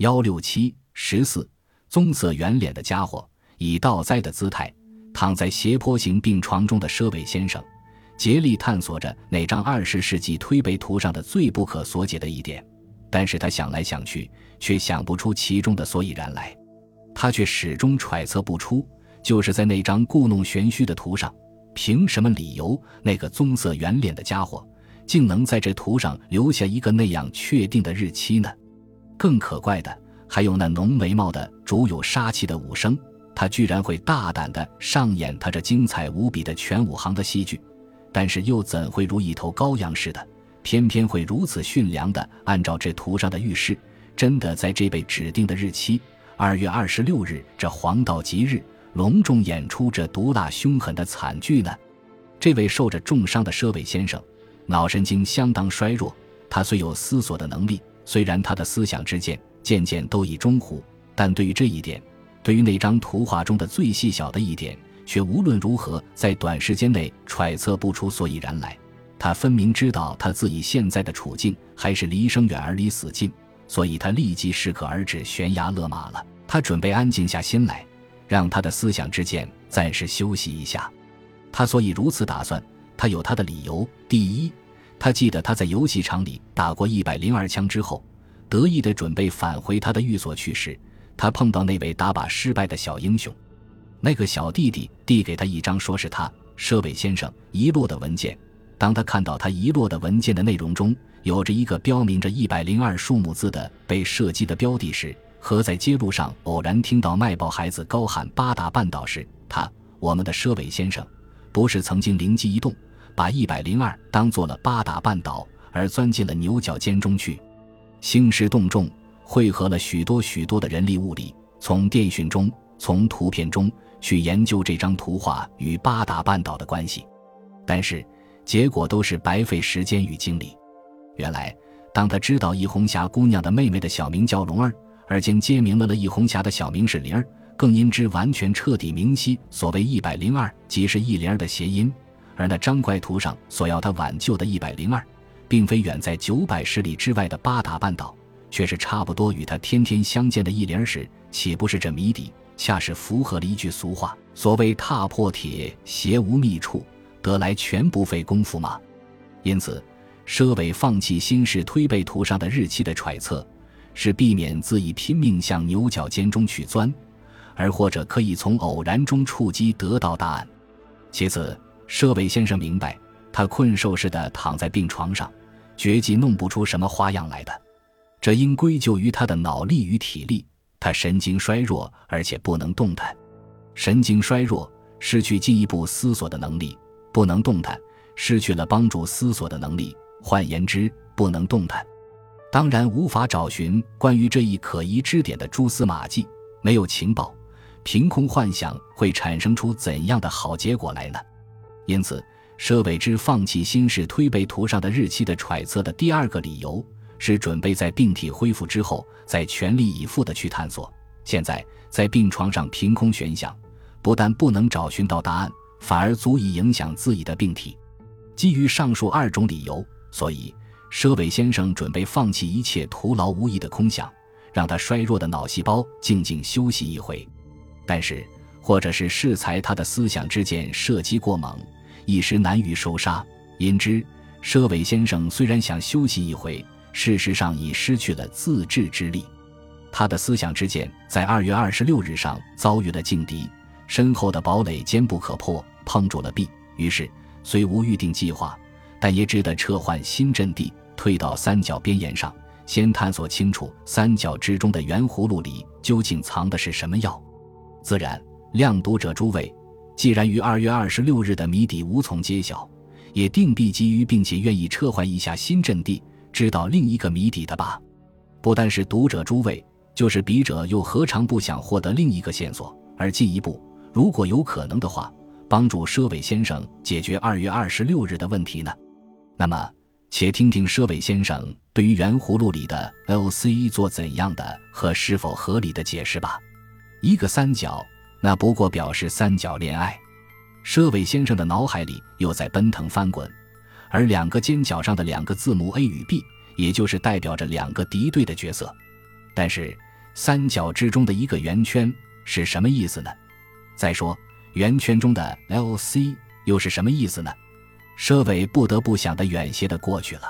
幺六七十四，棕色圆脸的家伙，以倒栽的姿态躺在斜坡形病床中的舍韦先生，竭力探索着那张二十世纪推背图上的最不可所解的一点，但是他想来想去，却想不出其中的所以然来。他却始终揣测不出，就是在那张故弄玄虚的图上，凭什么理由那个棕色圆脸的家伙，竟能在这图上留下一个那样确定的日期呢？更可怪的还有那浓眉毛的、主有杀气的武生，他居然会大胆地上演他这精彩无比的全武行的戏剧，但是又怎会如一头羔羊似的，偏偏会如此驯良的按照这图上的预示，真的在这被指定的日期二月二十六日这黄道吉日，隆重演出这毒辣凶狠的惨剧呢？这位受着重伤的舍韦先生，脑神经相当衰弱，他虽有思索的能力。虽然他的思想之见渐渐都已中糊，但对于这一点，对于那张图画中的最细小的一点，却无论如何在短时间内揣测不出所以然来。他分明知道他自己现在的处境还是离生远而离死近，所以他立即适可而止，悬崖勒马了。他准备安静下心来，让他的思想之剑暂时休息一下。他所以如此打算，他有他的理由。第一。他记得他在游戏场里打过一百零二枪之后，得意地准备返回他的寓所去时，他碰到那位打靶失败的小英雄。那个小弟弟递给他一张说是他舍伟先生遗落的文件。当他看到他遗落的文件的内容中有着一个标明着一百零二数目字的被射击的标的时，和在街路上偶然听到卖报孩子高喊八达半岛时，他我们的舍伟先生不是曾经灵机一动。把一百零二当做了八达半岛，而钻进了牛角尖中去，兴师动众，汇合了许多许多的人力物力，从电讯中、从图片中去研究这张图画与八达半岛的关系，但是结果都是白费时间与精力。原来，当他知道易红霞姑娘的妹妹的小名叫龙儿，而今揭明了了易红霞的小名是灵儿，更因之完全彻底明晰，所谓一百零二即是一灵儿的谐音。而那张怪图上所要他挽救的一百零二，并非远在九百十里之外的八达半岛，却是差不多与他天天相见的一灵时，岂不是这谜底恰是符合了一句俗话：所谓踏破铁鞋无觅处，得来全不费工夫吗？因此，佘伟放弃新式推背图上的日期的揣测，是避免自己拼命向牛角尖中去钻，而或者可以从偶然中触击得到答案。其次。舍韦先生明白，他困兽似的躺在病床上，绝技弄不出什么花样来的。这应归咎于他的脑力与体力，他神经衰弱，而且不能动弹。神经衰弱，失去进一步思索的能力，不能动弹，失去了帮助思索的能力。换言之，不能动弹，当然无法找寻关于这一可疑之点的蛛丝马迹。没有情报，凭空幻想会产生出怎样的好结果来呢？因此，佘伟之放弃新式推背图上的日期的揣测的第二个理由是，准备在病体恢复之后再全力以赴的去探索。现在在病床上凭空悬想，不但不能找寻到答案，反而足以影响自己的病体。基于上述二种理由，所以佘伟先生准备放弃一切徒劳无益的空想，让他衰弱的脑细胞静静休息一回。但是，或者是适才他的思想之箭射击过猛。一时难于收杀，因之，佘伟先生虽然想休息一回，事实上已失去了自制之力。他的思想之剑在二月二十六日上遭遇了劲敌，身后的堡垒坚不可破，碰住了壁。于是，虽无预定计划，但也只得撤换新阵地，退到三角边沿上，先探索清楚三角之中的圆葫芦里究竟藏的是什么药。自然，亮读者诸位。既然于二月二十六日的谜底无从揭晓，也定必急于并且愿意撤换一下新阵地，知道另一个谜底的吧？不但是读者诸位，就是笔者又何尝不想获得另一个线索，而进一步，如果有可能的话，帮助佘伟先生解决二月二十六日的问题呢？那么，且听听佘伟先生对于圆葫芦里的 LC 做怎样的和是否合理的解释吧。一个三角。那不过表示三角恋爱，佘伟先生的脑海里又在奔腾翻滚，而两个尖角上的两个字母 A 与 B，也就是代表着两个敌对的角色。但是三角之中的一个圆圈是什么意思呢？再说，圆圈中的 L C 又是什么意思呢？佘伟不得不想得远些的过去了。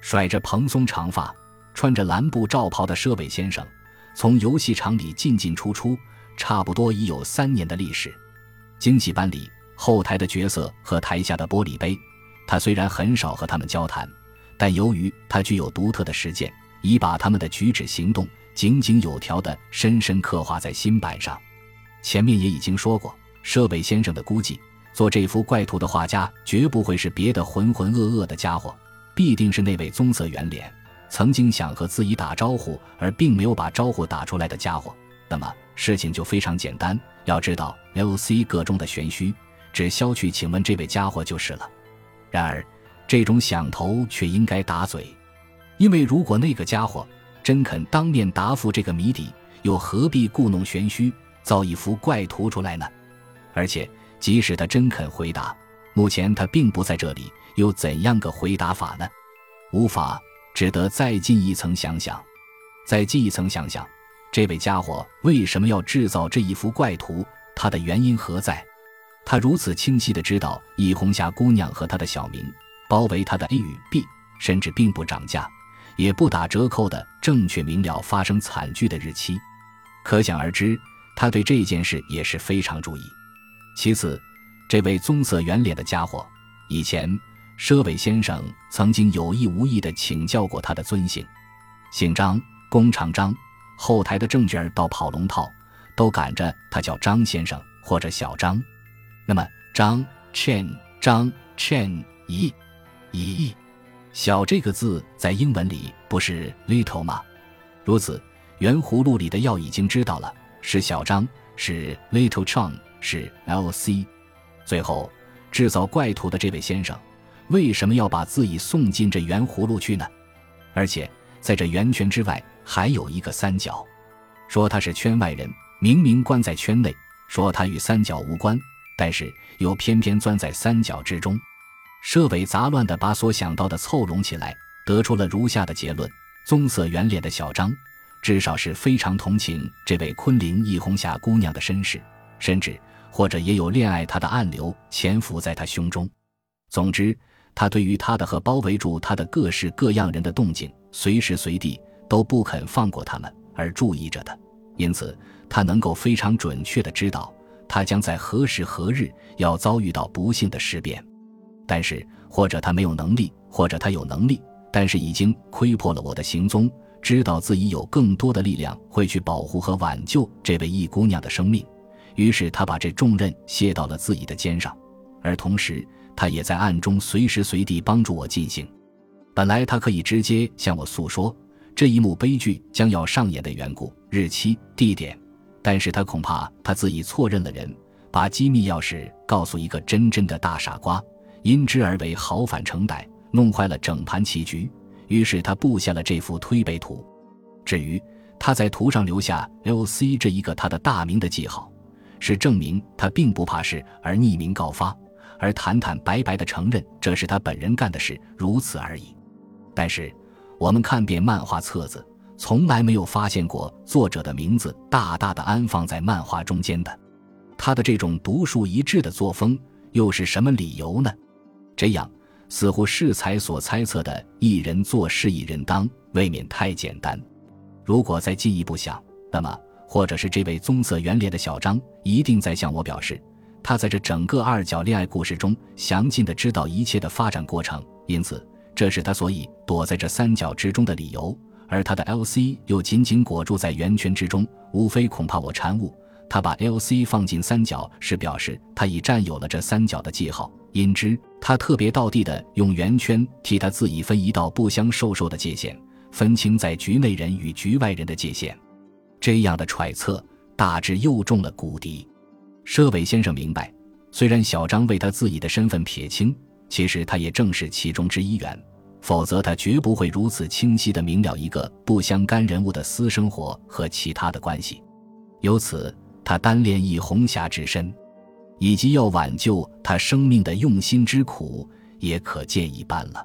甩着蓬松长发，穿着蓝布罩袍的佘伟先生，从游戏场里进进出出，差不多已有三年的历史。惊喜班里后台的角色和台下的玻璃杯，他虽然很少和他们交谈，但由于他具有独特的实践，已把他们的举止行动井井有条地深深刻画在心板上。前面也已经说过，佘伟先生的估计，做这幅怪图的画家绝不会是别的浑浑噩噩的家伙，必定是那位棕色圆脸，曾经想和自己打招呼而并没有把招呼打出来的家伙。那么事情就非常简单，要知道 L C 个中的玄虚，只消去，请问这位家伙就是了。然而，这种想头却应该打嘴，因为如果那个家伙真肯当面答复这个谜底，又何必故弄玄虚？造一幅怪图出来呢？而且，即使他真肯回答，目前他并不在这里，又怎样个回答法呢？无法，只得再进一层想想，再进一层想想，这位家伙为什么要制造这一幅怪图？他的原因何在？他如此清晰的知道易红霞姑娘和他的小名，包围他的 A 与 B，甚至并不涨价，也不打折扣的正确明了发生惨剧的日期，可想而知。他对这件事也是非常注意。其次，这位棕色圆脸的家伙，以前佘伟先生曾经有意无意地请教过他的尊姓，姓张，工厂张。后台的证券到跑龙套，都赶着他叫张先生或者小张。那么张 Chen 张 Chen 咦咦，小这个字在英文里不是 little 吗？如此，圆葫芦里的药已经知道了。是小张，是 Little Chang，是 L C。最后制造怪图的这位先生，为什么要把自己送进这圆葫芦去呢？而且在这圆圈之外还有一个三角，说他是圈外人，明明关在圈内；说他与三角无关，但是又偏偏钻在三角之中。设尾杂乱地把所想到的凑拢起来，得出了如下的结论：棕色圆脸的小张。至少是非常同情这位昆凌易红霞姑娘的身世，甚至或者也有恋爱她的暗流潜伏在她胸中。总之，他对于他的和包围住他的各式各样人的动静，随时随地都不肯放过他们，而注意着的。因此，他能够非常准确地知道他将在何时何日要遭遇到不幸的事变。但是，或者他没有能力，或者他有能力，但是已经窥破了我的行踪。知道自己有更多的力量会去保护和挽救这位易姑娘的生命，于是他把这重任卸到了自己的肩上，而同时他也在暗中随时随地帮助我进行。本来他可以直接向我诉说这一幕悲剧将要上演的缘故、日期、地点，但是他恐怕他自己错认了人，把机密钥匙告诉一个真正的大傻瓜，因之而为好反成歹，弄坏了整盘棋局。于是他布下了这幅推背图。至于他在图上留下 “L.C.” 这一个他的大名的记号，是证明他并不怕事而匿名告发，而坦坦白白的承认这是他本人干的事，如此而已。但是我们看遍漫画册子，从来没有发现过作者的名字大大的安放在漫画中间的。他的这种独树一帜的作风，又是什么理由呢？这样。似乎适才所猜测的一人做事一人当，未免太简单。如果再进一步想，那么或者是这位棕色圆脸的小张一定在向我表示，他在这整个二角恋爱故事中详尽的知道一切的发展过程，因此这是他所以躲在这三角之中的理由。而他的 L C 又紧紧裹住在圆圈之中，无非恐怕我掺误。他把 L C 放进三角，是表示他已占有了这三角的记号。因之，他特别到地的用圆圈替他自己分一道不相授受的界限，分清在局内人与局外人的界限。这样的揣测大致又中了谷底。舍伟先生明白，虽然小张为他自己的身份撇清，其实他也正是其中之一员，否则他绝不会如此清晰的明了一个不相干人物的私生活和其他的关系。由此，他单恋一红霞之身。以及要挽救他生命的用心之苦，也可见一斑了。